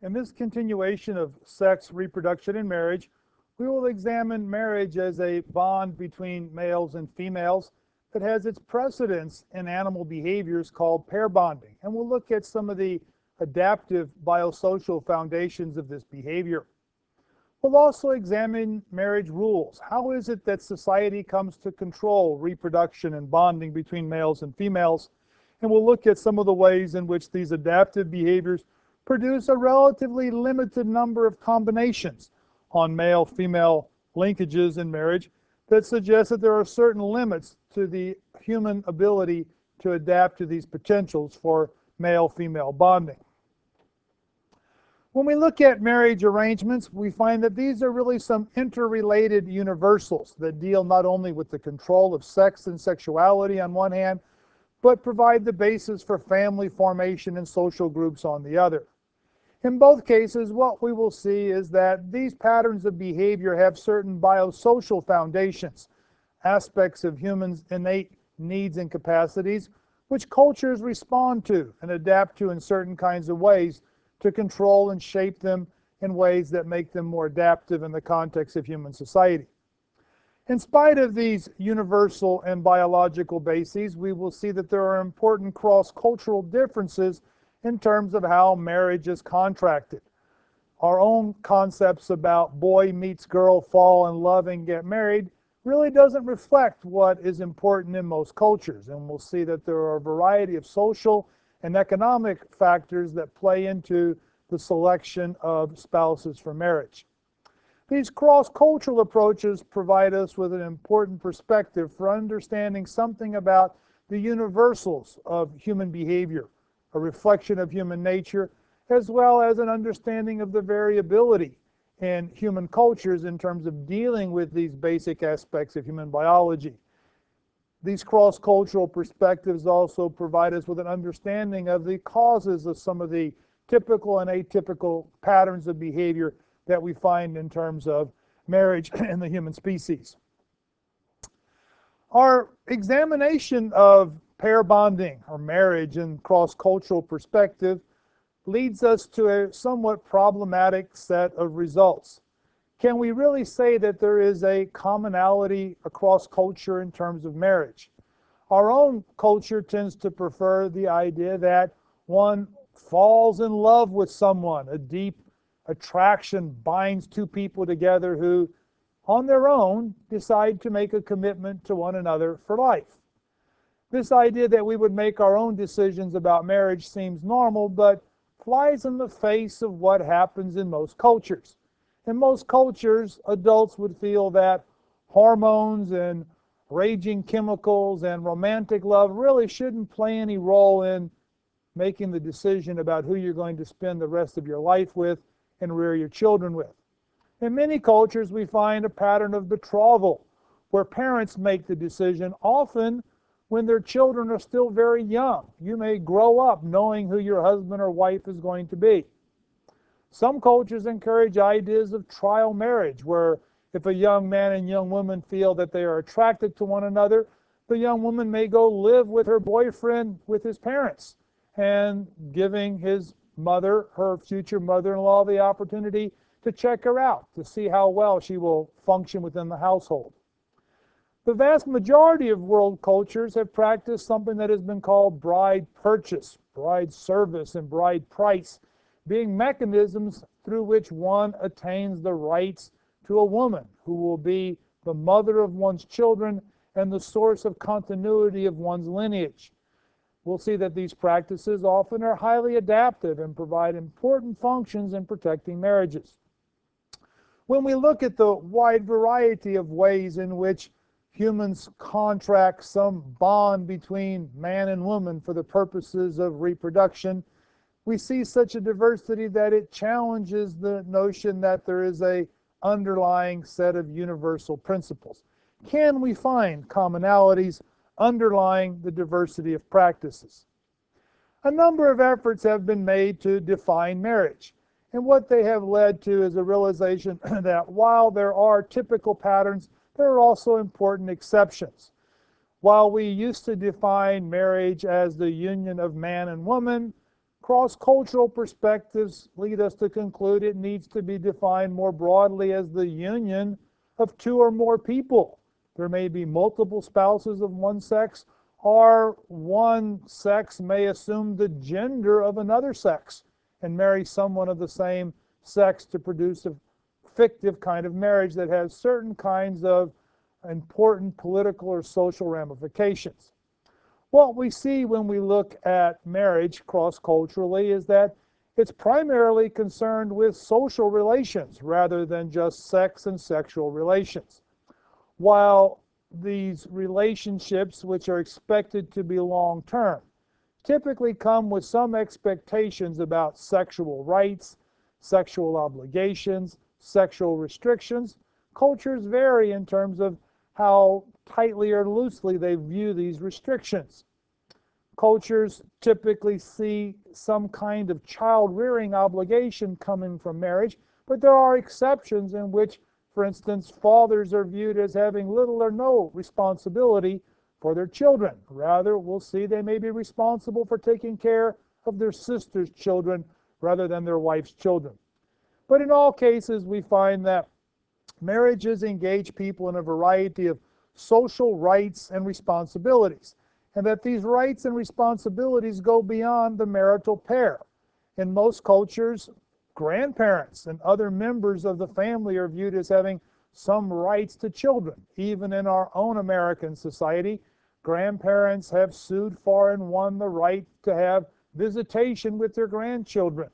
In this continuation of sex, reproduction, and marriage, we will examine marriage as a bond between males and females that has its precedence in animal behaviors called pair bonding. And we'll look at some of the adaptive biosocial foundations of this behavior. We'll also examine marriage rules. How is it that society comes to control reproduction and bonding between males and females? And we'll look at some of the ways in which these adaptive behaviors produce a relatively limited number of combinations on male-female linkages in marriage that suggest that there are certain limits to the human ability to adapt to these potentials for male-female bonding. When we look at marriage arrangements, we find that these are really some interrelated universals that deal not only with the control of sex and sexuality on one hand, but provide the basis for family formation and social groups on the other. In both cases, what we will see is that these patterns of behavior have certain biosocial foundations, aspects of humans' innate needs and capacities, which cultures respond to and adapt to in certain kinds of ways to control and shape them in ways that make them more adaptive in the context of human society. In spite of these universal and biological bases, we will see that there are important cross-cultural differences in terms of how marriage is contracted. Our own concepts about boy meets girl, fall in love, and get married really doesn't reflect what is important in most cultures. And we'll see that there are a variety of social and economic factors that play into the selection of spouses for marriage. These cross-cultural approaches provide us with an important perspective for understanding something about the universals of human behavior a reflection of human nature, as well as an understanding of the variability in human cultures in terms of dealing with these basic aspects of human biology. These cross-cultural perspectives also provide us with an understanding of the causes of some of the typical and atypical patterns of behavior that we find in terms of marriage in the human species. Our examination of pair bonding or marriage in cross-cultural perspective leads us to a somewhat problematic set of results. Can we really say that there is a commonality across culture in terms of marriage? Our own culture tends to prefer the idea that one falls in love with someone. A deep attraction binds two people together who, on their own, decide to make a commitment to one another for life. This idea that we would make our own decisions about marriage seems normal, but flies in the face of what happens in most cultures. In most cultures, adults would feel that hormones and raging chemicals and romantic love really shouldn't play any role in making the decision about who you're going to spend the rest of your life with and rear your children with. In many cultures, we find a pattern of betrothal where parents make the decision, often when their children are still very young. You may grow up knowing who your husband or wife is going to be. Some cultures encourage ideas of trial marriage, where if a young man and young woman feel that they are attracted to one another, the young woman may go live with her boyfriend with his parents and giving his mother, her future mother in law, the opportunity to check her out to see how well she will function within the household. The vast majority of world cultures have practiced something that has been called bride purchase, bride service, and bride price, being mechanisms through which one attains the rights to a woman who will be the mother of one's children and the source of continuity of one's lineage. We'll see that these practices often are highly adaptive and provide important functions in protecting marriages. When we look at the wide variety of ways in which humans contract some bond between man and woman for the purposes of reproduction, we see such a diversity that it challenges the notion that there is a underlying set of universal principles. Can we find commonalities underlying the diversity of practices? A number of efforts have been made to define marriage. And what they have led to is a realization that while there are typical patterns there are also important exceptions. While we used to define marriage as the union of man and woman, Cross cultural perspectives lead us to conclude it needs to be defined more broadly as the union of two or more people. There may be multiple spouses of one sex, or one sex may assume the gender of another sex and marry someone of the same sex to produce a fictive kind of marriage that has certain kinds of important political or social ramifications. What we see when we look at marriage cross culturally is that it's primarily concerned with social relations rather than just sex and sexual relations. While these relationships, which are expected to be long term, typically come with some expectations about sexual rights, sexual obligations, sexual restrictions. Cultures vary in terms of how tightly or loosely they view these restrictions. Cultures typically see some kind of child rearing obligation coming from marriage, but there are exceptions in which, for instance, fathers are viewed as having little or no responsibility for their children. Rather, we'll see they may be responsible for taking care of their sister's children rather than their wife's children. But in all cases, we find that marriages engage people in a variety of social rights and responsibilities, and that these rights and responsibilities go beyond the marital pair. In most cultures, grandparents and other members of the family are viewed as having some rights to children. Even in our own American society, grandparents have sued for and won the right to have visitation with their grandchildren.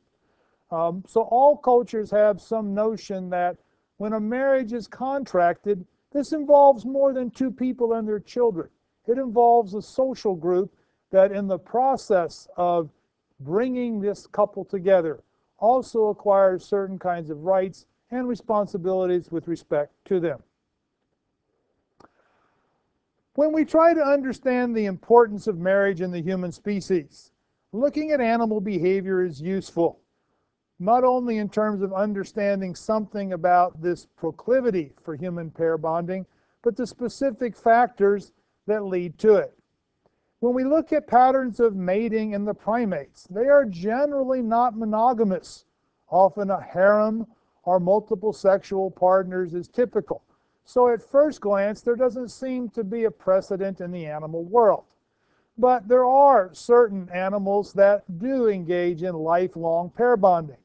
Um, so all cultures have some notion that when a marriage is contracted, this involves more than two people and their children. It involves a social group that, in the process of bringing this couple together, also acquires certain kinds of rights and responsibilities with respect to them. When we try to understand the importance of marriage in the human species, looking at animal behavior is useful not only in terms of understanding something about this proclivity for human pair bonding, but the specific factors that lead to it. When we look at patterns of mating in the primates, they are generally not monogamous. Often a harem or multiple sexual partners is typical. So at first glance, there doesn't seem to be a precedent in the animal world. But there are certain animals that do engage in lifelong pair bonding.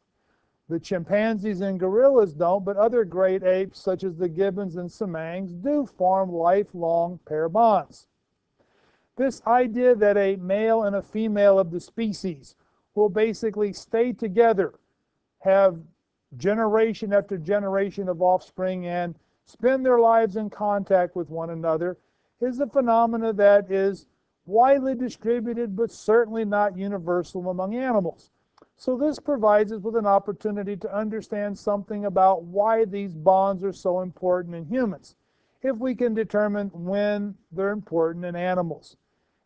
The chimpanzees and gorillas don't, but other great apes, such as the gibbons and siamangs, do form lifelong pair bonds. This idea that a male and a female of the species will basically stay together, have generation after generation of offspring, and spend their lives in contact with one another is a phenomena that is widely distributed but certainly not universal among animals. So this provides us with an opportunity to understand something about why these bonds are so important in humans, if we can determine when they're important in animals.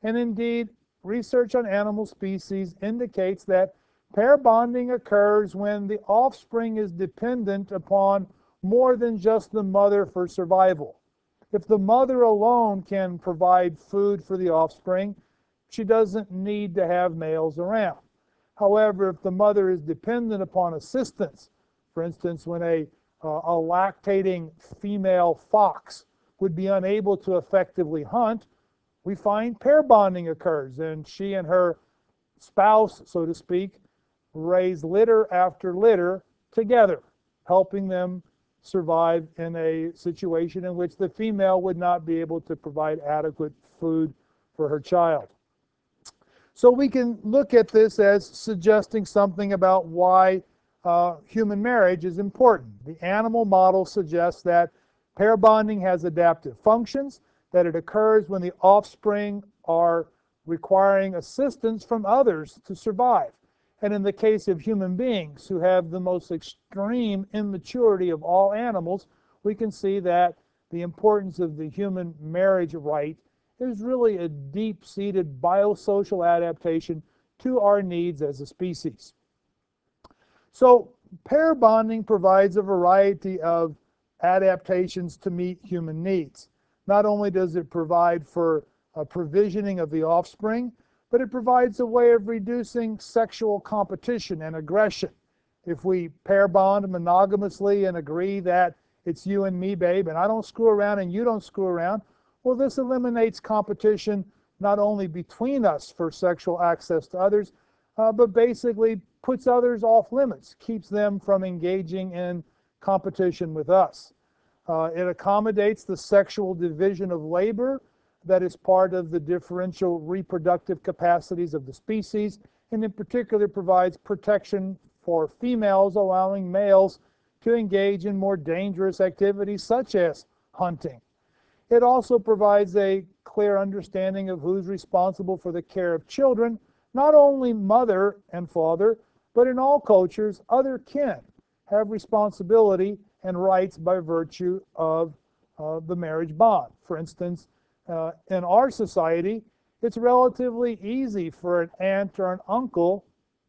And indeed, research on animal species indicates that pair bonding occurs when the offspring is dependent upon more than just the mother for survival. If the mother alone can provide food for the offspring, she doesn't need to have males around. However, if the mother is dependent upon assistance, for instance, when a, uh, a lactating female fox would be unable to effectively hunt, we find pair bonding occurs, and she and her spouse, so to speak, raise litter after litter together, helping them survive in a situation in which the female would not be able to provide adequate food for her child. So we can look at this as suggesting something about why uh, human marriage is important. The animal model suggests that pair bonding has adaptive functions, that it occurs when the offspring are requiring assistance from others to survive. And in the case of human beings who have the most extreme immaturity of all animals, we can see that the importance of the human marriage rite is really a deep seated biosocial adaptation to our needs as a species. So, pair bonding provides a variety of adaptations to meet human needs. Not only does it provide for a provisioning of the offspring, but it provides a way of reducing sexual competition and aggression. If we pair bond monogamously and agree that it's you and me, babe, and I don't screw around and you don't screw around, well, this eliminates competition not only between us for sexual access to others, uh, but basically puts others off limits, keeps them from engaging in competition with us. Uh, it accommodates the sexual division of labor that is part of the differential reproductive capacities of the species, and in particular provides protection for females, allowing males to engage in more dangerous activities such as hunting. It also provides a clear understanding of who's responsible for the care of children, not only mother and father, but in all cultures, other kin have responsibility and rights by virtue of uh, the marriage bond. For instance, uh, in our society, it's relatively easy for an aunt or an uncle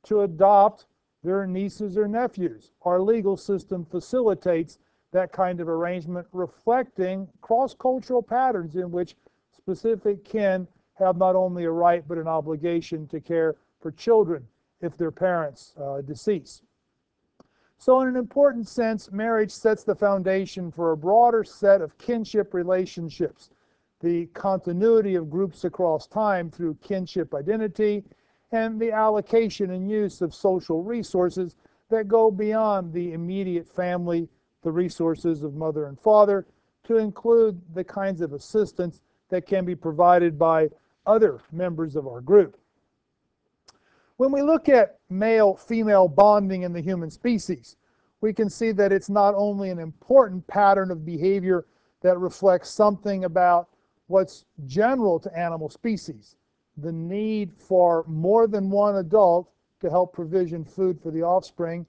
to adopt their nieces or nephews. Our legal system facilitates that kind of arrangement, reflecting cross cultural patterns in which specific kin have not only a right but an obligation to care for children if their parents uh, decease. So, in an important sense, marriage sets the foundation for a broader set of kinship relationships the continuity of groups across time through kinship identity, and the allocation and use of social resources that go beyond the immediate family, the resources of mother and father, to include the kinds of assistance that can be provided by other members of our group. When we look at male female bonding in the human species, we can see that it's not only an important pattern of behavior that reflects something about what's general to animal species the need for more than one adult to help provision food for the offspring,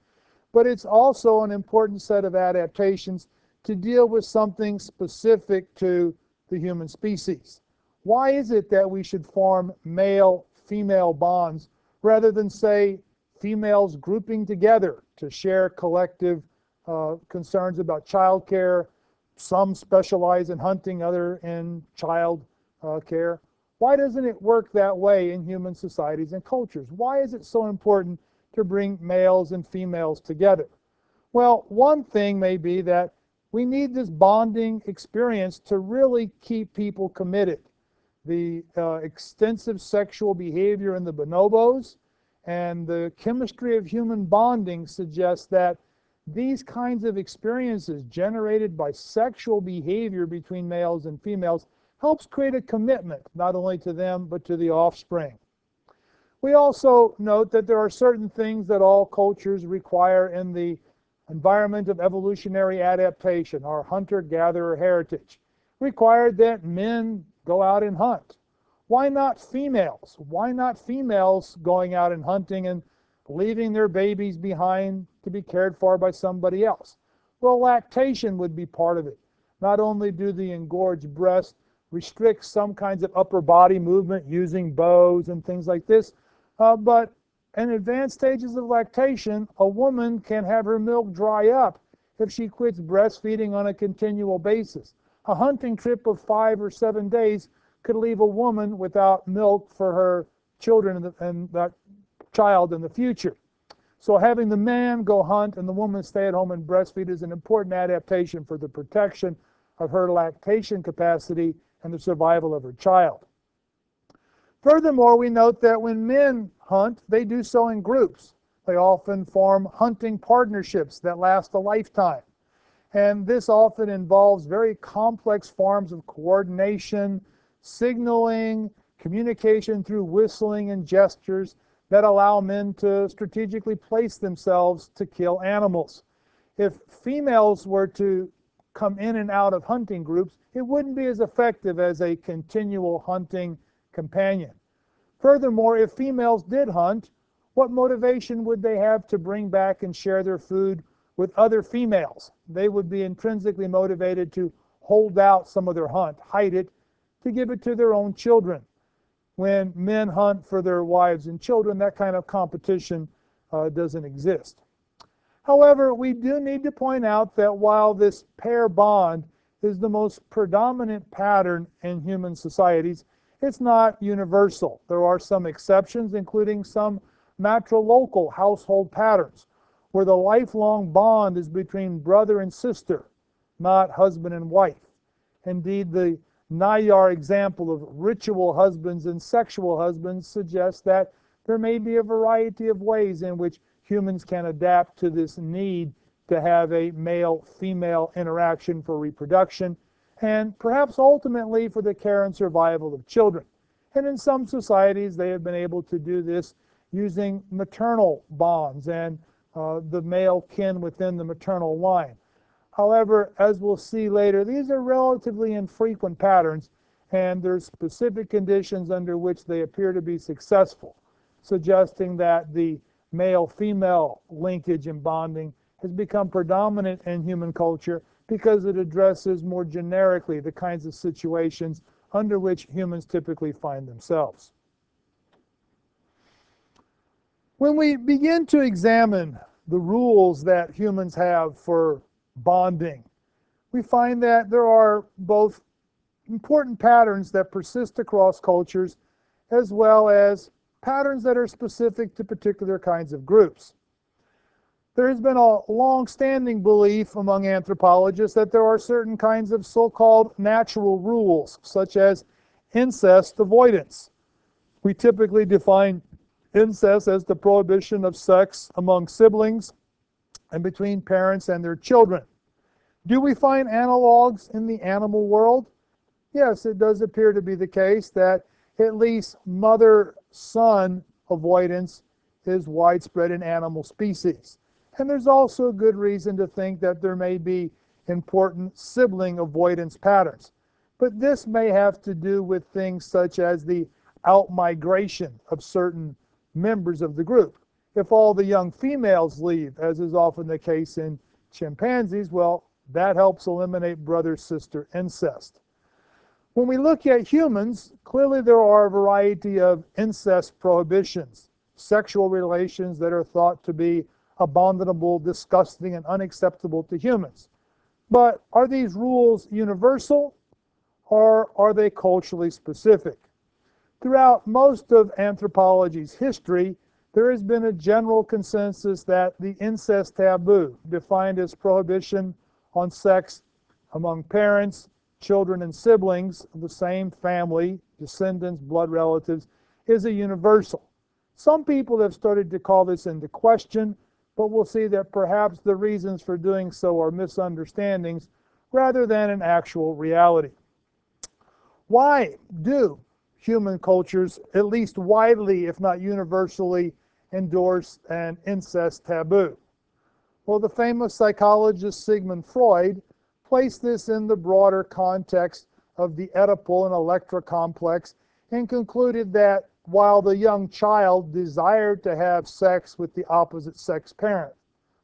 but it's also an important set of adaptations to deal with something specific to the human species. Why is it that we should form male female bonds rather than, say, females grouping together to share collective uh, concerns about childcare, some specialize in hunting, other in child uh, care. Why doesn't it work that way in human societies and cultures? Why is it so important to bring males and females together? Well, one thing may be that we need this bonding experience to really keep people committed. The uh, extensive sexual behavior in the bonobos and the chemistry of human bonding suggests that these kinds of experiences generated by sexual behavior between males and females helps create a commitment not only to them but to the offspring. We also note that there are certain things that all cultures require in the environment of evolutionary adaptation, our hunter-gatherer heritage, required that men go out and hunt. Why not females? Why not females going out and hunting and leaving their babies behind to be cared for by somebody else. Well, lactation would be part of it. Not only do the engorged breasts restrict some kinds of upper body movement using bows and things like this, uh, but in advanced stages of lactation, a woman can have her milk dry up if she quits breastfeeding on a continual basis. A hunting trip of five or seven days could leave a woman without milk for her children and that child in the future. So having the man go hunt and the woman stay at home and breastfeed is an important adaptation for the protection of her lactation capacity and the survival of her child. Furthermore, we note that when men hunt, they do so in groups. They often form hunting partnerships that last a lifetime. And this often involves very complex forms of coordination, signaling, communication through whistling and gestures, that allow men to strategically place themselves to kill animals. If females were to come in and out of hunting groups, it wouldn't be as effective as a continual hunting companion. Furthermore, if females did hunt, what motivation would they have to bring back and share their food with other females? They would be intrinsically motivated to hold out some of their hunt, hide it, to give it to their own children when men hunt for their wives and children, that kind of competition uh, doesn't exist. However, we do need to point out that while this pair bond is the most predominant pattern in human societies, It's not universal. There are some exceptions, including some matrilocal household patterns, where the lifelong bond is between brother and sister, not husband and wife. Indeed, the Nayar example of ritual husbands and sexual husbands suggests that there may be a variety of ways in which humans can adapt to this need to have a male female interaction for reproduction and perhaps ultimately for the care and survival of children. And in some societies, they have been able to do this using maternal bonds and uh, the male kin within the maternal line. However, as we'll see later, these are relatively infrequent patterns, and there's specific conditions under which they appear to be successful, suggesting that the male-female linkage and bonding has become predominant in human culture because it addresses more generically the kinds of situations under which humans typically find themselves. When we begin to examine the rules that humans have for bonding, we find that there are both important patterns that persist across cultures as well as patterns that are specific to particular kinds of groups. There has been a long-standing belief among anthropologists that there are certain kinds of so-called natural rules, such as incest avoidance. We typically define incest as the prohibition of sex among siblings and between parents and their children. Do we find analogs in the animal world? Yes, it does appear to be the case that at least mother-son avoidance is widespread in animal species. And there's also good reason to think that there may be important sibling avoidance patterns. But this may have to do with things such as the outmigration of certain members of the group. If all the young females leave, as is often the case in chimpanzees, well, that helps eliminate brother-sister incest. When we look at humans, clearly there are a variety of incest prohibitions, sexual relations that are thought to be abominable, disgusting, and unacceptable to humans. But are these rules universal or are they culturally specific? Throughout most of anthropology's history, there has been a general consensus that the incest taboo, defined as prohibition on sex among parents, children, and siblings of the same family, descendants, blood relatives, is a universal. Some people have started to call this into question but we'll see that perhaps the reasons for doing so are misunderstandings rather than an actual reality. Why do human cultures, at least widely, if not universally, endorse an incest taboo? Well, the famous psychologist Sigmund Freud placed this in the broader context of the Oedipal and Electra complex and concluded that while the young child desired to have sex with the opposite sex parent.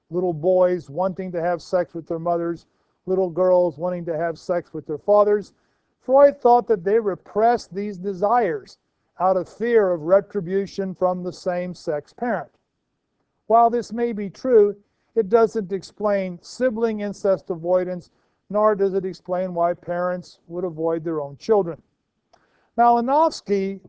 Little boys wanting to have sex with their mothers, little girls wanting to have sex with their fathers. Freud thought that they repressed these desires out of fear of retribution from the same sex parent. While this may be true, it doesn't explain sibling incest avoidance, nor does it explain why parents would avoid their own children. Malinowski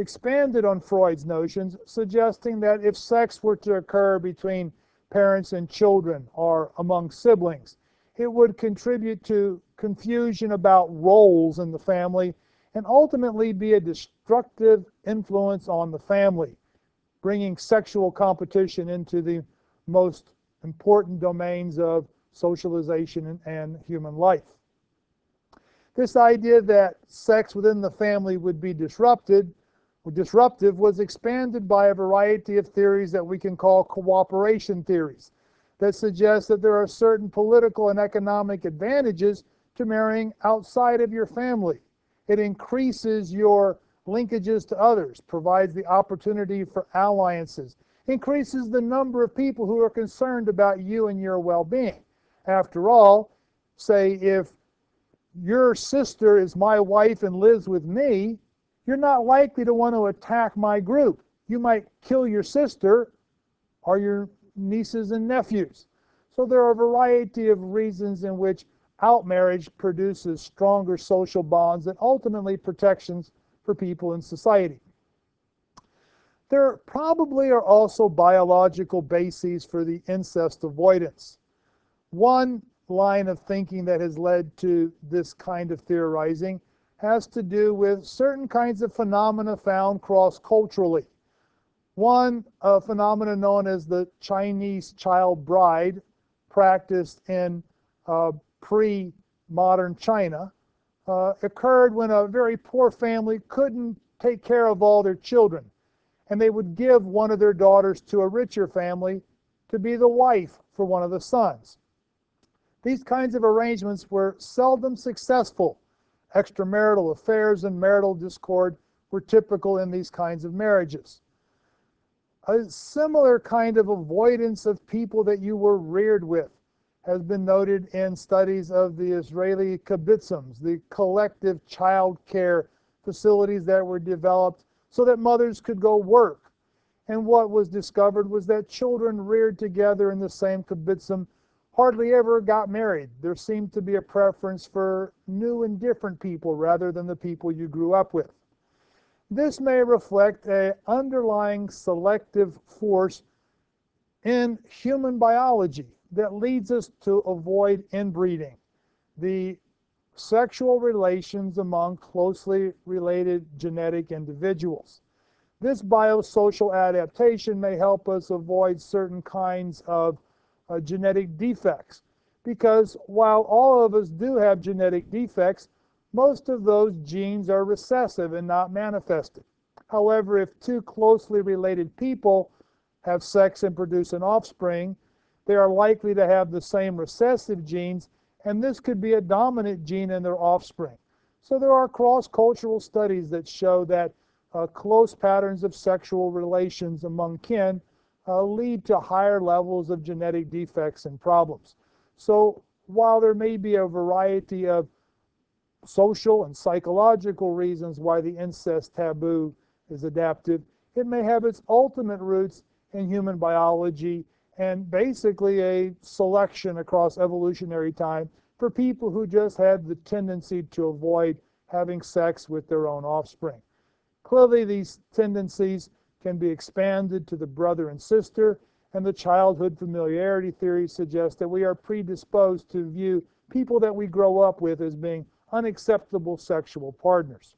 expanded on Freud's notions, suggesting that if sex were to occur between parents and children or among siblings, it would contribute to confusion about roles in the family and ultimately be a destructive influence on the family, bringing sexual competition into the most important domains of socialization and, human life. This idea that sex within the family would be disrupted disruptive was expanded by a variety of theories that we can call cooperation theories that suggest that there are certain political and economic advantages to marrying outside of your family. It increases your linkages to others, provides the opportunity for alliances, increases the number of people who are concerned about you and your well-being. After all, say if your sister is my wife and lives with me, you're not likely to want to attack my group. You might kill your sister or your nieces and nephews. So there are a variety of reasons in which outmarriage produces stronger social bonds and ultimately protections for people in society. There probably are also biological bases for the incest avoidance. One line of thinking that has led to this kind of theorizing has to do with certain kinds of phenomena found cross culturally. One phenomenon known as the Chinese child bride, practiced in uh, pre modern China, uh, occurred when a very poor family couldn't take care of all their children. And they would give one of their daughters to a richer family to be the wife for one of the sons. These kinds of arrangements were seldom successful. Extramarital affairs and marital discord were typical in these kinds of marriages. A similar kind of avoidance of people that you were reared with has been noted in studies of the Israeli kibbutzim, the collective child care facilities that were developed so that mothers could go work. And what was discovered was that children reared together in the same kibbutzim hardly ever got married. There seemed to be a preference for new and different people rather than the people you grew up with. This may reflect an underlying selective force in human biology that leads us to avoid inbreeding. The sexual relations among closely related genetic individuals. This biosocial adaptation may help us avoid certain kinds of uh, genetic defects because while all of us do have genetic defects, most of those genes are recessive and not manifested. However, if two closely related people have sex and produce an offspring, they are likely to have the same recessive genes, and this could be a dominant gene in their offspring. So there are cross-cultural studies that show that uh, close patterns of sexual relations among kin uh, lead to higher levels of genetic defects and problems. So while there may be a variety of social and psychological reasons why the incest taboo is adaptive, it may have its ultimate roots in human biology and basically a selection across evolutionary time for people who just had the tendency to avoid having sex with their own offspring. Clearly, these tendencies can be expanded to the brother and sister, and the childhood familiarity theory suggests that we are predisposed to view people that we grow up with as being unacceptable sexual partners.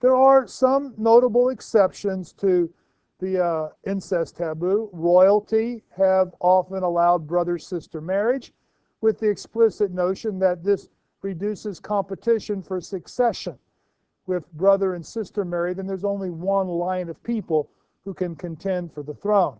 There are some notable exceptions to the uh, incest taboo. Royalty have often allowed brother sister marriage with the explicit notion that this reduces competition for succession. With brother and sister married, then there's only one line of people who can contend for the throne.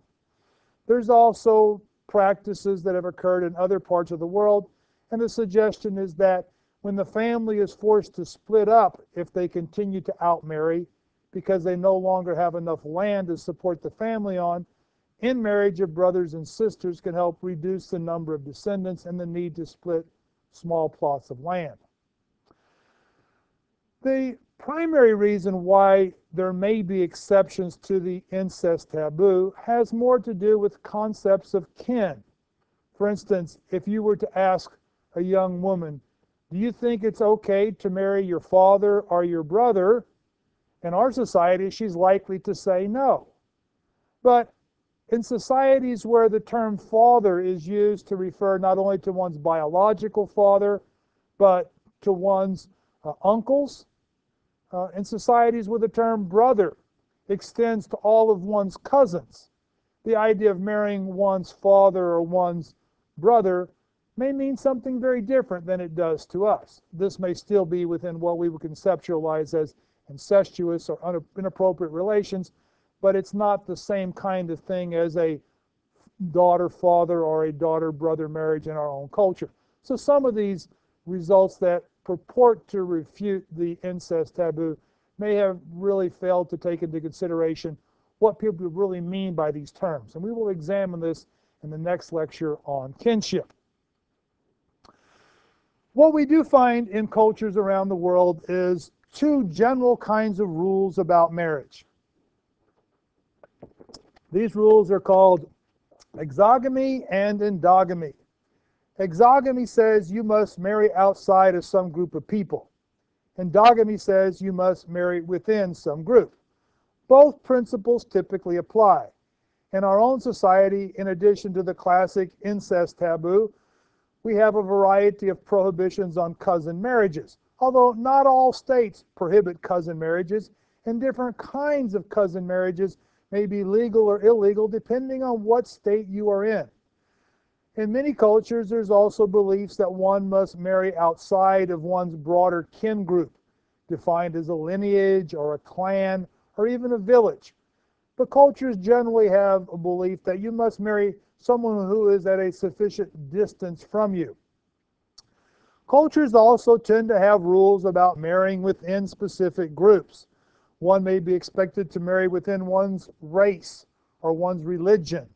There's also practices that have occurred in other parts of the world, and the suggestion is that when the family is forced to split up if they continue to outmarry because they no longer have enough land to support the family on, in marriage of brothers and sisters can help reduce the number of descendants and the need to split small plots of land. The primary reason why there may be exceptions to the incest taboo has more to do with concepts of kin. For instance, if you were to ask a young woman, do you think it's okay to marry your father or your brother? In our society, she's likely to say no. But in societies where the term father is used to refer not only to one's biological father, but to one's uh, uncles, Uh, in societies where the term brother extends to all of one's cousins, the idea of marrying one's father or one's brother may mean something very different than it does to us. This may still be within what we would conceptualize as incestuous or inappropriate relations, but it's not the same kind of thing as a daughter father or a daughter brother marriage in our own culture. So some of these results that purport to refute the incest taboo may have really failed to take into consideration what people really mean by these terms. And we will examine this in the next lecture on kinship. What we do find in cultures around the world is two general kinds of rules about marriage. These rules are called exogamy and endogamy. Exogamy says you must marry outside of some group of people. Endogamy says you must marry within some group. Both principles typically apply. In our own society, in addition to the classic incest taboo, we have a variety of prohibitions on cousin marriages. Although not all states prohibit cousin marriages, and different kinds of cousin marriages may be legal or illegal depending on what state you are in. In many cultures, there's also beliefs that one must marry outside of one's broader kin group, defined as a lineage or a clan or even a village. But cultures generally have a belief that you must marry someone who is at a sufficient distance from you. Cultures also tend to have rules about marrying within specific groups. One may be expected to marry within one's race or one's religion,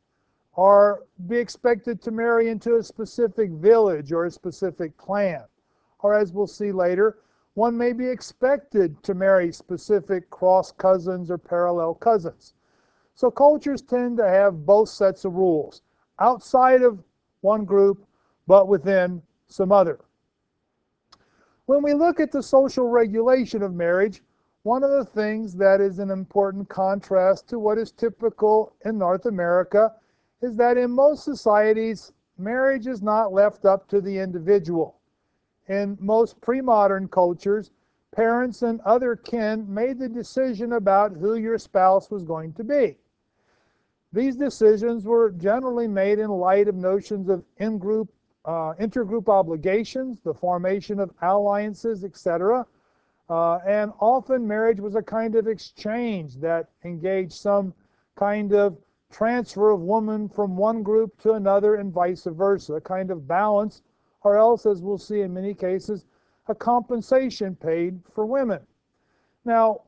or be expected to marry into a specific village or a specific clan. Or, as we'll see later, one may be expected to marry specific cross cousins or parallel cousins. So cultures tend to have both sets of rules outside of one group, but within some other. When we look at the social regulation of marriage, one of the things that is an important contrast to what is typical in North America is that in most societies, marriage is not left up to the individual. In most pre modern cultures, parents and other kin made the decision about who your spouse was going to be. These decisions were generally made in light of notions of in-group, uh, intergroup obligations, the formation of alliances, etc. Uh, and often marriage was a kind of exchange that engaged some kind of transfer of woman from one group to another and vice versa, a kind of balance, or else, as we'll see in many cases, a compensation paid for women. Now,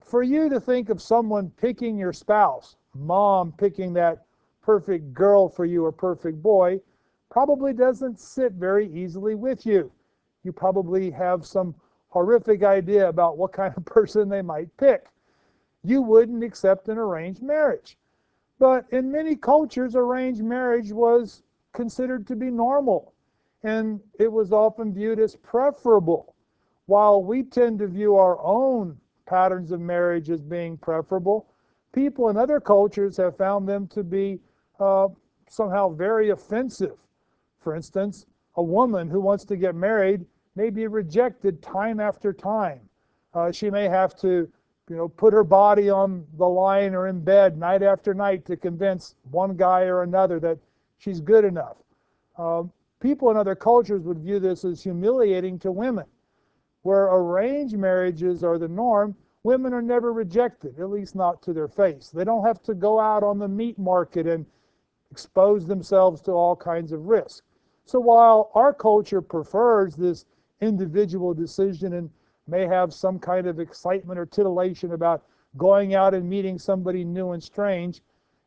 for you to think of someone picking your spouse, mom picking that perfect girl for you or perfect boy, probably doesn't sit very easily with you. You probably have some horrific idea about what kind of person they might pick. You wouldn't accept an arranged marriage. But in many cultures, arranged marriage was considered to be normal, and it was often viewed as preferable. While we tend to view our own patterns of marriage as being preferable, people in other cultures have found them to be uh, somehow very offensive. For instance, a woman who wants to get married may be rejected time after time. Uh, she may have to, you know, put her body on the line or in bed night after night to convince one guy or another that she's good enough. Um, people in other cultures would view this as humiliating to women. Where arranged marriages are the norm, women are never rejected, at least not to their face. They don't have to go out on the meat market and expose themselves to all kinds of risk. So while our culture prefers this individual decision and may have some kind of excitement or titillation about going out and meeting somebody new and strange.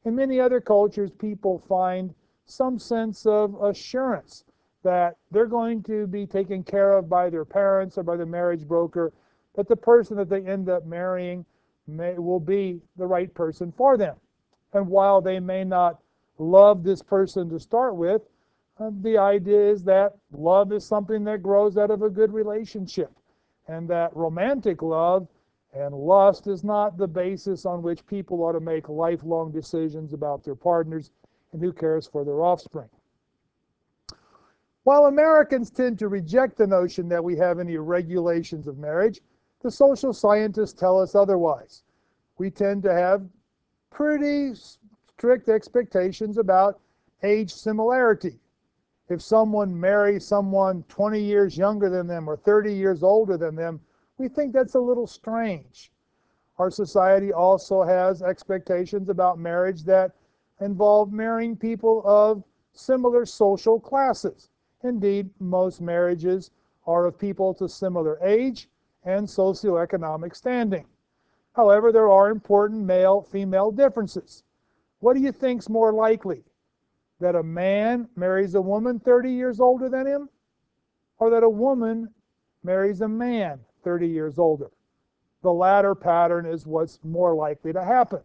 In many other cultures, people find some sense of assurance that they're going to be taken care of by their parents or by the marriage broker, that the person that they end up marrying may, will be the right person for them. And while they may not love this person to start with, uh, the idea is that love is something that grows out of a good relationship, and that romantic love and lust is not the basis on which people ought to make lifelong decisions about their partners and who cares for their offspring. While Americans tend to reject the notion that we have any regulations of marriage, the social scientists tell us otherwise. We tend to have pretty strict expectations about age similarity if someone marries someone 20 years younger than them or 30 years older than them, we think that's a little strange. Our society also has expectations about marriage that involve marrying people of similar social classes. Indeed, most marriages are of people to similar age and socioeconomic standing. However, there are important male female differences. What do you think's more likely? That a man marries a woman 30 years older than him or that a woman marries a man 30 years older. The latter pattern is what's more likely to happen.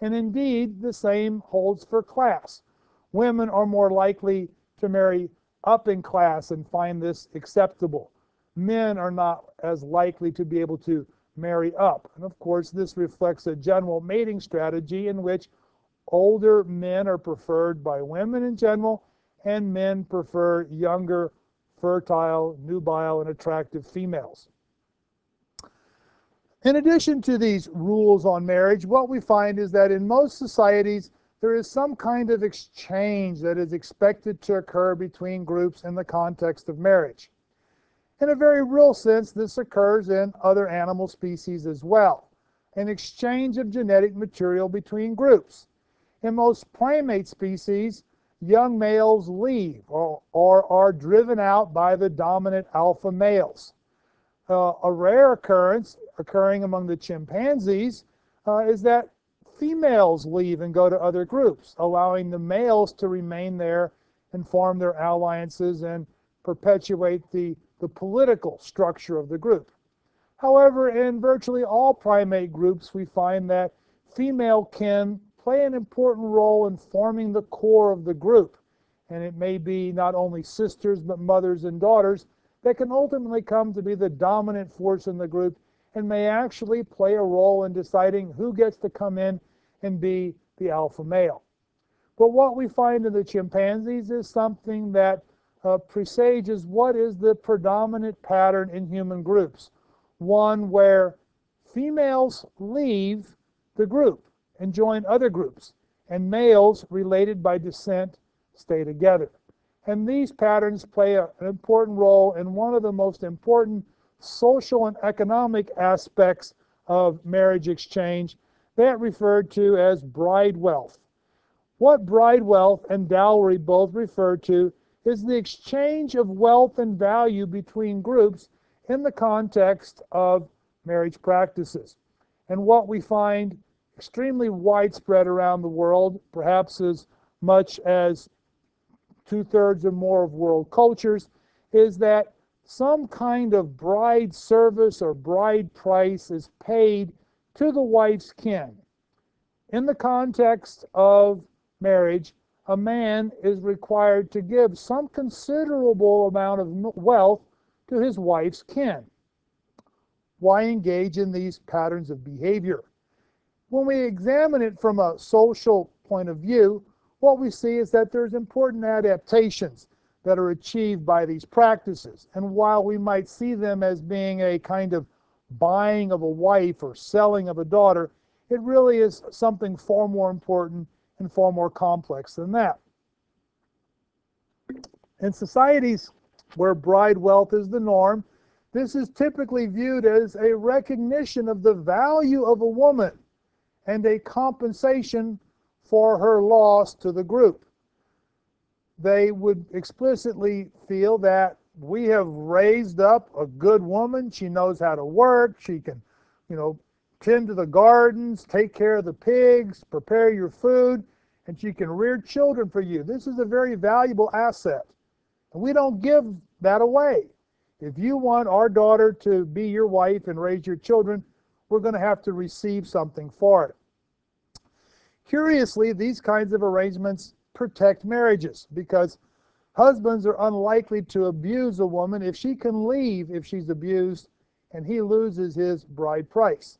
And indeed, the same holds for class. Women are more likely to marry up in class and find this acceptable. men are not as likely to be able to marry up. And of course, this reflects a general mating strategy in which older men are preferred by women in general, and men prefer younger, fertile, nubile, and attractive females. In addition to these rules on marriage, what we find is that in most societies, there is some kind of exchange that is expected to occur between groups in the context of marriage. In a very real sense, this occurs in other animal species as well an exchange of genetic material between groups. In most primate species, young males leave or, or are driven out by the dominant alpha males. Uh, a rare occurrence occurring among the chimpanzees uh, is that females leave and go to other groups, allowing the males to remain there and form their alliances and perpetuate the, the political structure of the group. However, in virtually all primate groups, we find that female kin play an important role in forming the core of the group. And it may be not only sisters, but mothers and daughters that can ultimately come to be the dominant force in the group and may actually play a role in deciding who gets to come in and be the alpha male. But what we find in the chimpanzees is something that uh, presages what is the predominant pattern in human groups. One where females leave the group and join other groups, and males related by descent stay together. And these patterns play a, an important role in one of the most important social and economic aspects of marriage exchange, that referred to as bride wealth. What bride wealth and dowry both refer to is the exchange of wealth and value between groups in the context of marriage practices. And what we find extremely widespread around the world, perhaps as much as two thirds or more of world cultures, is that some kind of bride service or bride price is paid to the wife's kin. In the context of marriage, a man is required to give some considerable amount of wealth to his wife's kin. Why engage in these patterns of behavior? When we examine it from a social point of view, what we see is that there's important adaptations that are achieved by these practices. And while we might see them as being a kind of buying of a wife or selling of a daughter, it really is something far more important and far more complex than that. In societies where bride wealth is the norm, this is typically viewed as a recognition of the value of a woman and a compensation for her loss to the group. They would explicitly feel that we have raised up a good woman. She knows how to work. She can, you know, tend to the gardens, take care of the pigs, prepare your food, and she can rear children for you. This is a very valuable asset. And we don't give that away. If you want our daughter to be your wife and raise your children, we're going to have to receive something for it. Curiously, these kinds of arrangements protect marriages because husbands are unlikely to abuse a woman if she can leave if she's abused and he loses his bride price.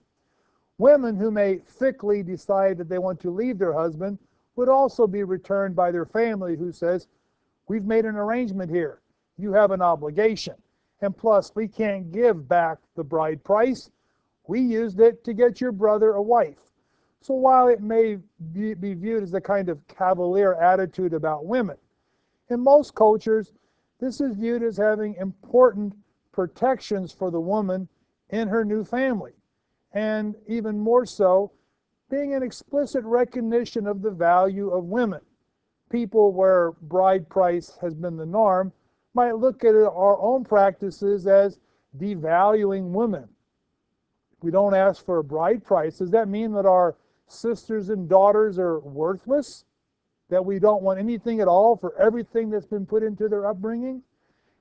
Women who may thickly decide that they want to leave their husband would also be returned by their family who says, We've made an arrangement here. You have an obligation. And plus, we can't give back the bride price. We used it to get your brother a wife. So while it may be, viewed as a kind of cavalier attitude about women, in most cultures, this is viewed as having important protections for the woman in her new family. And even more so, being an explicit recognition of the value of women. People where bride price has been the norm might look at our own practices as devaluing women. We don't ask for a bride price. Does that mean that our sisters and daughters are worthless, that we don't want anything at all for everything that's been put into their upbringing.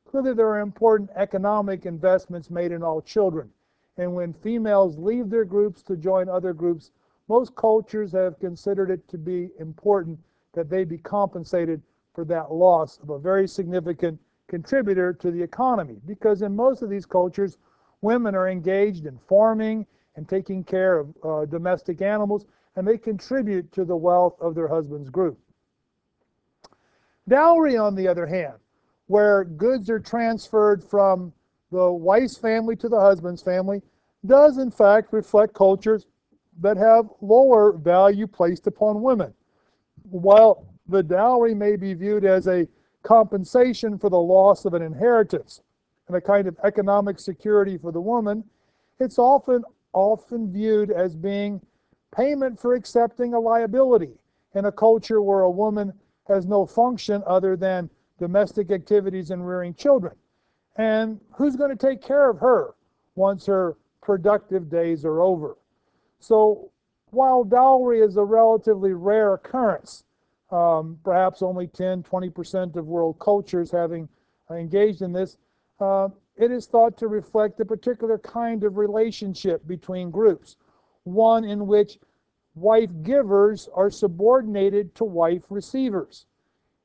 Clearly, there are important economic investments made in all children. And when females leave their groups to join other groups, most cultures have considered it to be important that they be compensated for that loss of a very significant contributor to the economy because in most of these cultures, women are engaged in farming and taking care of uh, domestic animals, and they contribute to the wealth of their husband's group. Dowry, on the other hand, where goods are transferred from the wife's family to the husband's family, does in fact reflect cultures that have lower value placed upon women. While the dowry may be viewed as a compensation for the loss of an inheritance and a kind of economic security for the woman, it's often often viewed as being payment for accepting a liability in a culture where a woman has no function other than domestic activities and rearing children. And who's going to take care of her once her productive days are over? So while dowry is a relatively rare occurrence, um, perhaps only 10, 20% of world cultures having engaged in this, uh, it is thought to reflect a particular kind of relationship between groups, one in which wife givers are subordinated to wife receivers.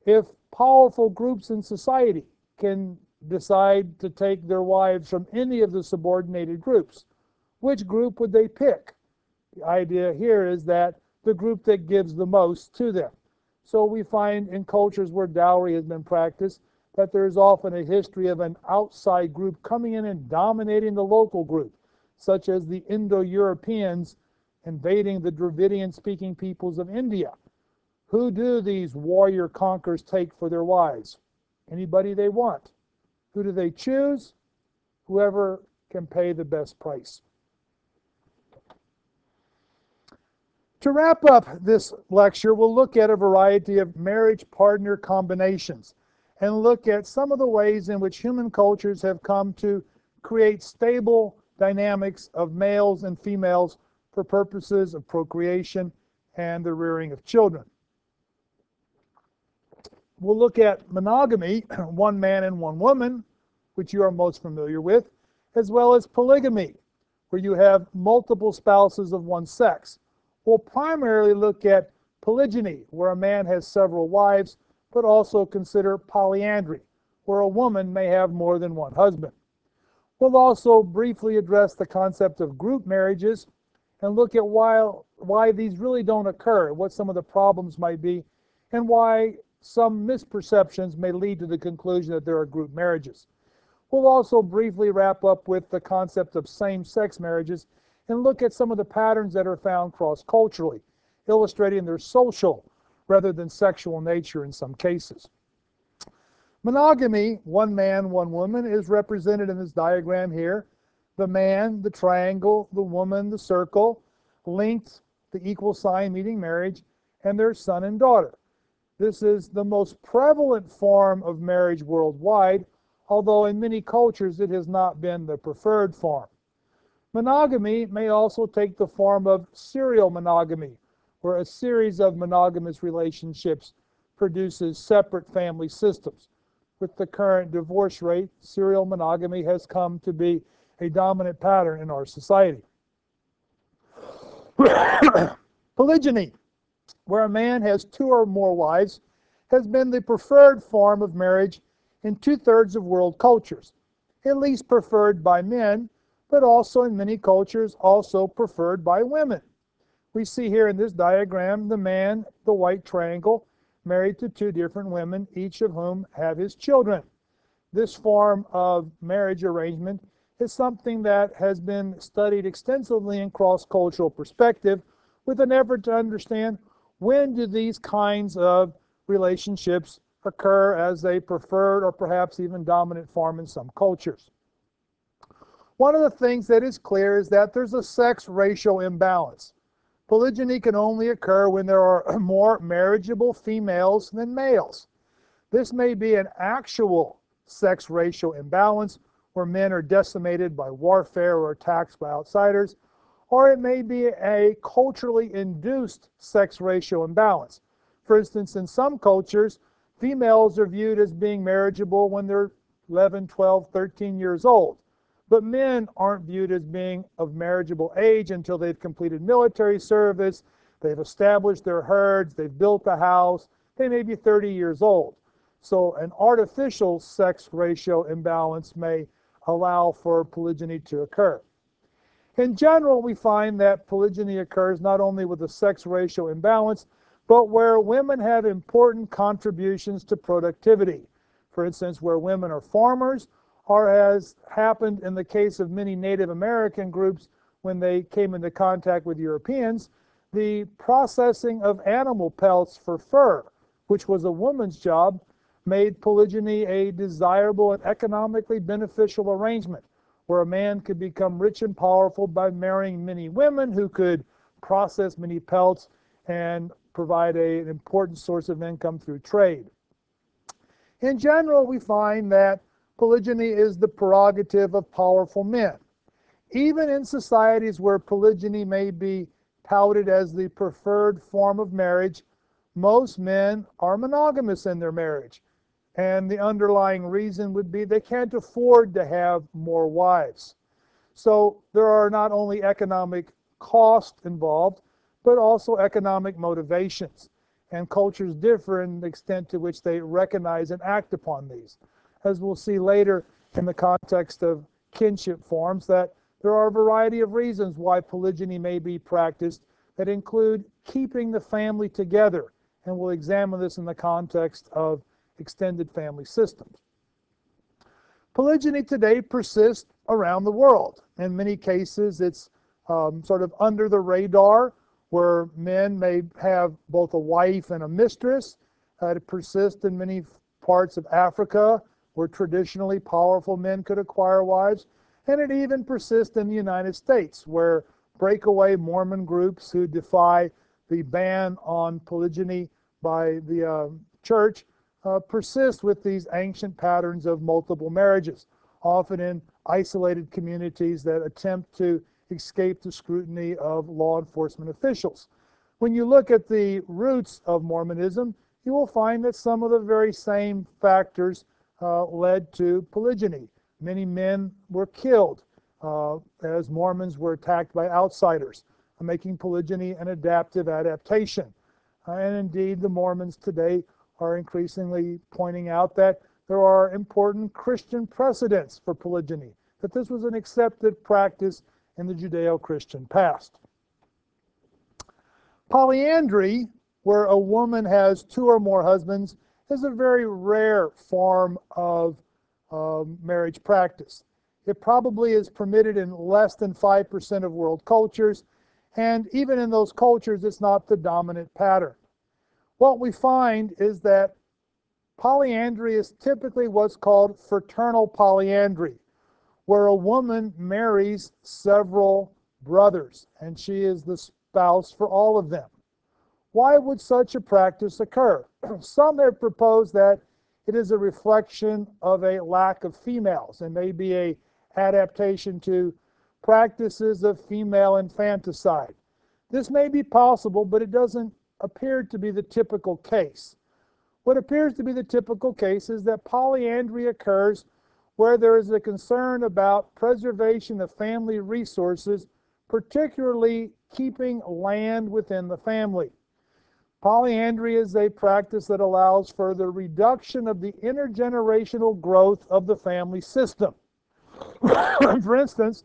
If powerful groups in society can decide to take their wives from any of the subordinated groups, which group would they pick? The idea here is that the group that gives the most to them. So we find in cultures where dowry has been practiced that there is often a history of an outside group coming in and dominating the local group, such as the Indo Europeans invading the Dravidian speaking peoples of India. Who do these warrior conquerors take for their wives? Anybody they want. Who do they choose? Whoever can pay the best price. To wrap up this lecture, we'll look at a variety of marriage partner combinations and look at some of the ways in which human cultures have come to create stable dynamics of males and females for purposes of procreation and the rearing of children. We'll look at monogamy, one man and one woman, which you are most familiar with, as well as polygamy, where you have multiple spouses of one sex. We'll primarily look at polygyny, where a man has several wives, but also consider polyandry, where a woman may have more than one husband. We'll also briefly address the concept of group marriages and look at why, why these really don't occur, what some of the problems might be, and why some misperceptions may lead to the conclusion that there are group marriages. We'll also briefly wrap up with the concept of same sex marriages and look at some of the patterns that are found cross culturally, illustrating their social rather than sexual nature in some cases. Monogamy, one man, one woman, is represented in this diagram here the man, the triangle, the woman, the circle, linked, the equal sign meaning marriage, and their son and daughter. This is the most prevalent form of marriage worldwide, although in many cultures it has not been the preferred form. Monogamy may also take the form of serial monogamy, where a series of monogamous relationships produces separate family systems. With the current divorce rate, serial monogamy has come to be a dominant pattern in our society. Polygyny, where a man has two or more wives, has been the preferred form of marriage in two thirds of world cultures, at least preferred by men, but also in many cultures, also preferred by women. We see here in this diagram the man, the white triangle, married to two different women, each of whom have his children. This form of marriage arrangement is something that has been studied extensively in cross-cultural perspective with an effort to understand when do these kinds of relationships occur as a preferred or perhaps even dominant form in some cultures. One of the things that is clear is that there's a sex ratio imbalance. Polygyny can only occur when there are more marriageable females than males. This may be an actual sex ratio imbalance where men are decimated by warfare or attacks by outsiders, or it may be a culturally induced sex ratio imbalance. For instance, in some cultures, females are viewed as being marriageable when they're 11, 12, 13 years old. But men aren't viewed as being of marriageable age until they've completed military service, they've established their herds, they've built a house, they may be 30 years old. So an artificial sex ratio imbalance may allow for polygyny to occur. In general, we find that polygyny occurs not only with a sex ratio imbalance, but where women have important contributions to productivity. For instance, where women are farmers, or as happened in the case of many Native American groups when they came into contact with Europeans, the processing of animal pelts for fur, which was a woman's job, made polygyny a desirable and economically beneficial arrangement where a man could become rich and powerful by marrying many women who could process many pelts and provide a, an important source of income through trade. In general, we find that polygyny is the prerogative of powerful men. Even in societies where polygyny may be touted as the preferred form of marriage, most men are monogamous in their marriage. And the underlying reason would be they can't afford to have more wives. So there are not only economic costs involved, but also economic motivations. And cultures differ in the extent to which they recognize and act upon these. As we'll see later in the context of kinship forms, that there are a variety of reasons why polygyny may be practiced that include keeping the family together. And we'll examine this in the context of extended family systems. Polygyny today persists around the world. In many cases, it's um, sort of under the radar, where men may have both a wife and a mistress. Uh, it persists in many parts of Africa, where traditionally powerful men could acquire wives. And it even persists in the United States, where breakaway Mormon groups who defy the ban on polygyny by the uh, church uh, persist with these ancient patterns of multiple marriages, often in isolated communities that attempt to escape the scrutiny of law enforcement officials. When you look at the roots of Mormonism, you will find that some of the very same factors led to polygyny. Many men were killed uh, as Mormons were attacked by outsiders, making polygyny an adaptive adaptation. Uh, and indeed, the Mormons today are increasingly pointing out that there are important Christian precedents for polygyny, that this was an accepted practice in the Judeo Christian past. Polyandry, where a woman has two or more husbands, is a very rare form of um, marriage practice. It probably is permitted in less than 5% of world cultures, and even in those cultures, it's not the dominant pattern what we find is that polyandry is typically what's called fraternal polyandry, where a woman marries several brothers and she is the spouse for all of them. Why would such a practice occur? Some have proposed that it is a reflection of a lack of females and may be a adaptation to practices of female infanticide. This may be possible, but it doesn't appear to be the typical case. What appears to be the typical case is that polyandry occurs where there is a concern about preservation of family resources, particularly keeping land within the family. Polyandry is a practice that allows for the reduction of the intergenerational growth of the family system. for instance,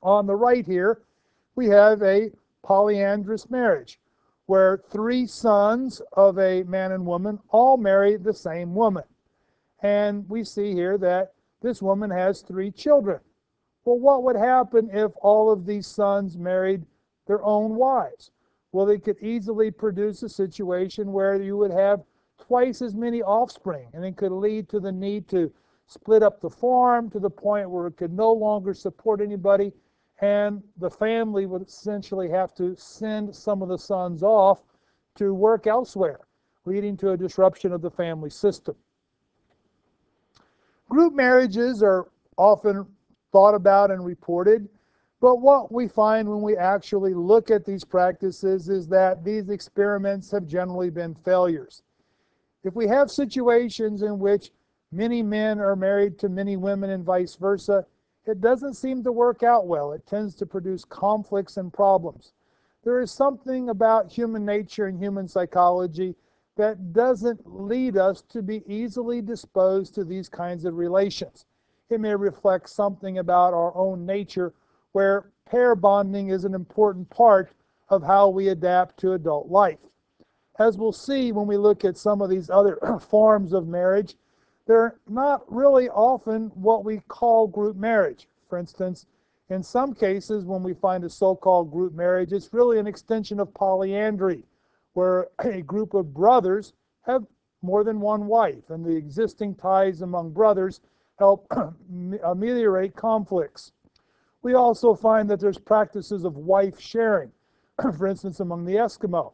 on the right here, we have a polyandrous marriage where three sons of a man and woman all marry the same woman. And we see here that this woman has three children. Well, what would happen if all of these sons married their own wives? Well, they could easily produce a situation where you would have twice as many offspring, and it could lead to the need to split up the farm to the point where it could no longer support anybody and the family would essentially have to send some of the sons off to work elsewhere, leading to a disruption of the family system. Group marriages are often thought about and reported, but what we find when we actually look at these practices is that these experiments have generally been failures. If we have situations in which many men are married to many women and vice versa, it doesn't seem to work out well. It tends to produce conflicts and problems. There is something about human nature and human psychology that doesn't lead us to be easily disposed to these kinds of relations. It may reflect something about our own nature where pair bonding is an important part of how we adapt to adult life. As we'll see when we look at some of these other forms of marriage, they're not really often what we call group marriage. For instance, in some cases, when we find a so called group marriage, it's really an extension of polyandry, where a group of brothers have more than one wife, and the existing ties among brothers help ameliorate conflicts. We also find that there's practices of wife sharing, for instance, among the Eskimo.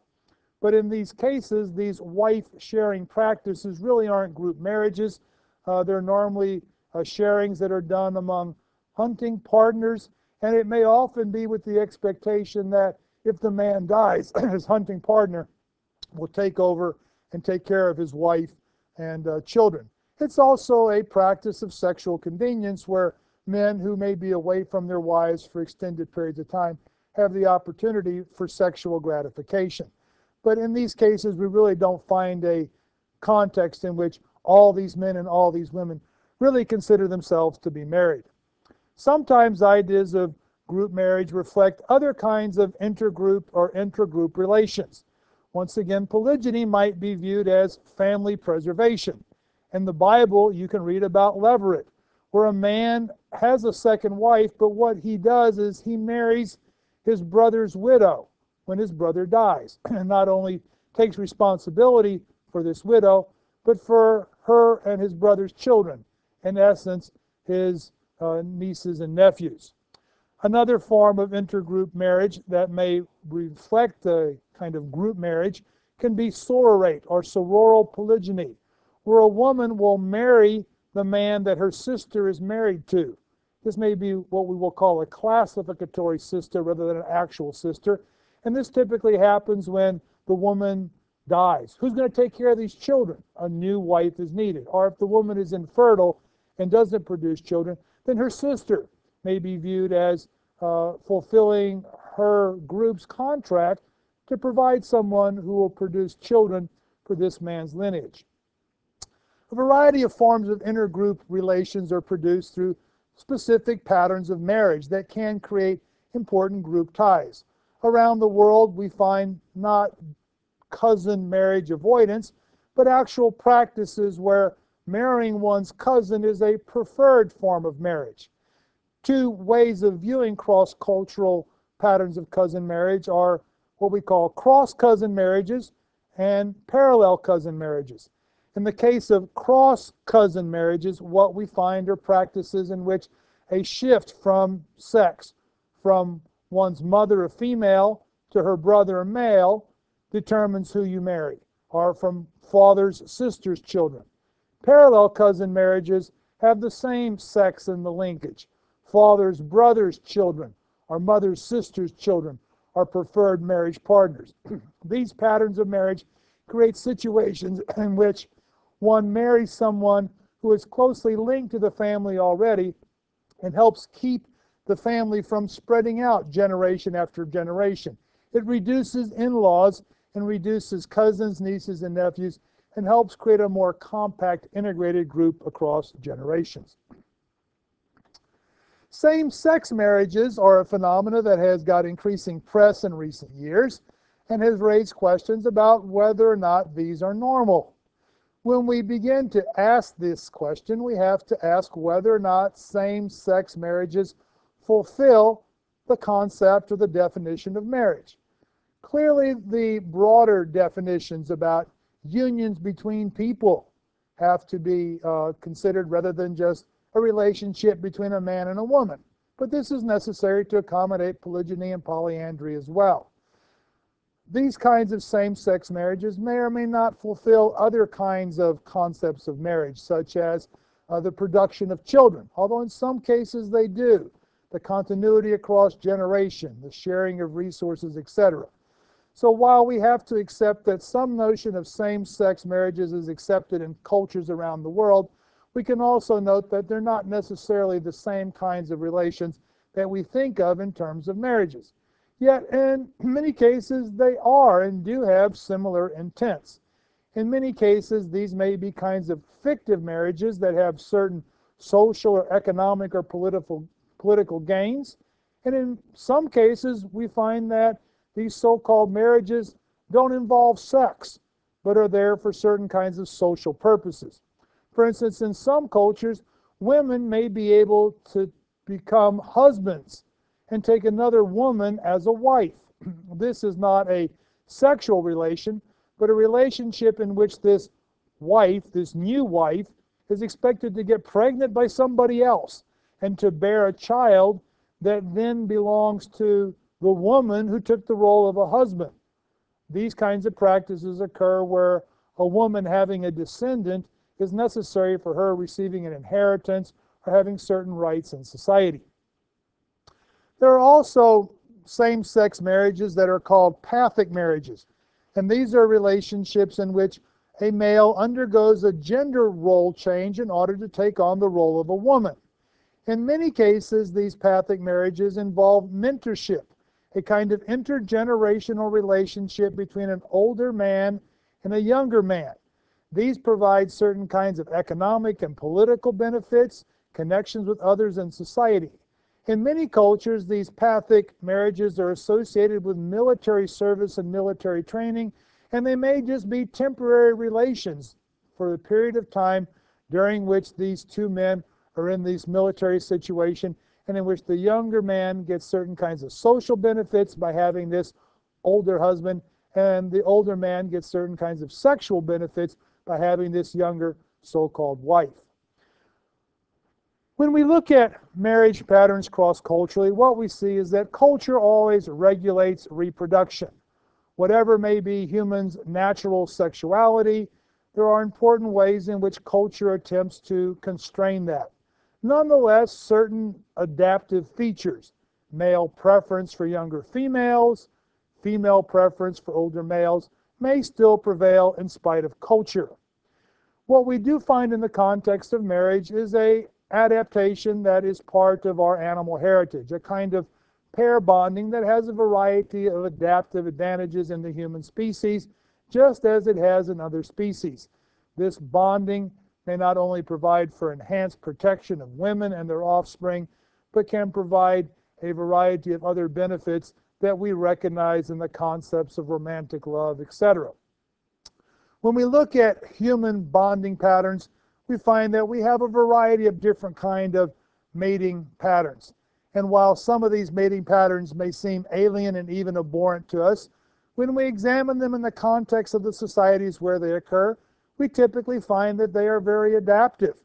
But in these cases, these wife sharing practices really aren't group marriages. Uh, they're normally uh, sharings that are done among hunting partners, and it may often be with the expectation that if the man dies, his hunting partner will take over and take care of his wife and uh, children. It's also a practice of sexual convenience where men who may be away from their wives for extended periods of time have the opportunity for sexual gratification. But in these cases, we really don't find a context in which all these men and all these women really consider themselves to be married. Sometimes ideas of group marriage reflect other kinds of intergroup or intragroup relations. Once again, polygyny might be viewed as family preservation. In the Bible, you can read about Levirate, where a man has a second wife, but what he does is he marries his brother's widow when his brother dies, and not only takes responsibility for this widow, but for her and his brother's children, in essence, his uh, nieces and nephews. Another form of intergroup marriage that may reflect a kind of group marriage can be sororate or sororal polygyny, where a woman will marry the man that her sister is married to. This may be what we will call a classificatory sister rather than an actual sister. And this typically happens when the woman dies. Who's going to take care of these children? A new wife is needed. Or if the woman is infertile and doesn't produce children, then her sister may be viewed as uh, fulfilling her group's contract to provide someone who will produce children for this man's lineage. A variety of forms of intergroup relations are produced through specific patterns of marriage that can create important group ties. Around the world, we find not cousin marriage avoidance, but actual practices where marrying one's cousin is a preferred form of marriage. Two ways of viewing cross cultural patterns of cousin marriage are what we call cross cousin marriages and parallel cousin marriages. In the case of cross cousin marriages, what we find are practices in which a shift from sex, from one's mother, a female, to her brother, a male, determines who you marry, or from father's sister's children. Parallel cousin marriages have the same sex in the linkage. Father's brother's children or mother's sister's children are preferred marriage partners. These patterns of marriage create situations in which one marries someone who is closely linked to the family already and helps keep the family from spreading out generation after generation. It reduces in laws and reduces cousins, nieces, and nephews and helps create a more compact, integrated group across generations. Same sex marriages are a phenomenon that has got increasing press in recent years and has raised questions about whether or not these are normal. When we begin to ask this question, we have to ask whether or not same sex marriages fulfill the concept or the definition of marriage. Clearly, the broader definitions about unions between people have to be uh, considered rather than just a relationship between a man and a woman. But this is necessary to accommodate polygyny and polyandry as well. These kinds of same sex marriages may or may not fulfill other kinds of concepts of marriage, such as uh, the production of children, although in some cases they do, the continuity across generation, the sharing of resources, etc. So while we have to accept that some notion of same-sex marriages is accepted in cultures around the world, we can also note that they're not necessarily the same kinds of relations that we think of in terms of marriages. Yet in many cases they are and do have similar intents. In many cases, these may be kinds of fictive marriages that have certain social or economic or political, political gains. And in some cases, we find that these so called marriages don't involve sex, but are there for certain kinds of social purposes. For instance, in some cultures, women may be able to become husbands and take another woman as a wife. this is not a sexual relation, but a relationship in which this wife, this new wife, is expected to get pregnant by somebody else and to bear a child that then belongs to the woman who took the role of a husband. These kinds of practices occur where a woman having a descendant is necessary for her receiving an inheritance or having certain rights in society. There are also same sex marriages that are called pathic marriages. And these are relationships in which a male undergoes a gender role change in order to take on the role of a woman. In many cases, these pathic marriages involve mentorship, a kind of intergenerational relationship between an older man and a younger man. These provide certain kinds of economic and political benefits, connections with others in society. In many cultures, these pathic marriages are associated with military service and military training, and they may just be temporary relations for a period of time during which these two men are in this military situation and in which the younger man gets certain kinds of social benefits by having this older husband and the older man gets certain kinds of sexual benefits by having this younger so-called wife. When we look at marriage patterns cross culturally, what we see is that culture always regulates reproduction. Whatever may be humans' natural sexuality, there are important ways in which culture attempts to constrain that. Nonetheless, certain adaptive features, male preference for younger females, female preference for older males, may still prevail in spite of culture. What we do find in the context of marriage is a adaptation that is part of our animal heritage, a kind of pair bonding that has a variety of adaptive advantages in the human species, just as it has in other species. This bonding may not only provide for enhanced protection of women and their offspring, but can provide a variety of other benefits that we recognize in the concepts of romantic love, etc. When we look at human bonding patterns, we find that we have a variety of different kind of mating patterns. And while some of these mating patterns may seem alien and even abhorrent to us, when we examine them in the context of the societies where they occur, we typically find that they are very adaptive.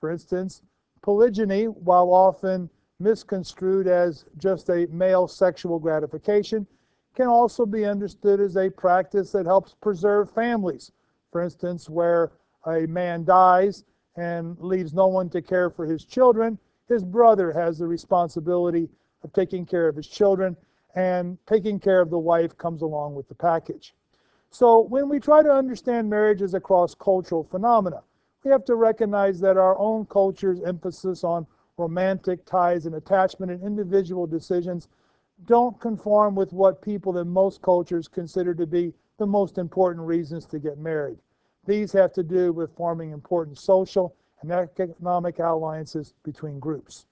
For instance, polygyny, while often misconstrued as just a male sexual gratification, can also be understood as a practice that helps preserve families. For instance, where a man dies and leaves no one to care for his children, his brother has the responsibility of taking care of his children, and taking care of the wife comes along with the package. So when we try to understand marriage as a cross-cultural phenomena, we have to recognize that our own culture's emphasis on romantic ties and attachment and individual decisions don't conform with what people in most cultures consider to be the most important reasons to get married. These have to do with forming important social and economic alliances between groups.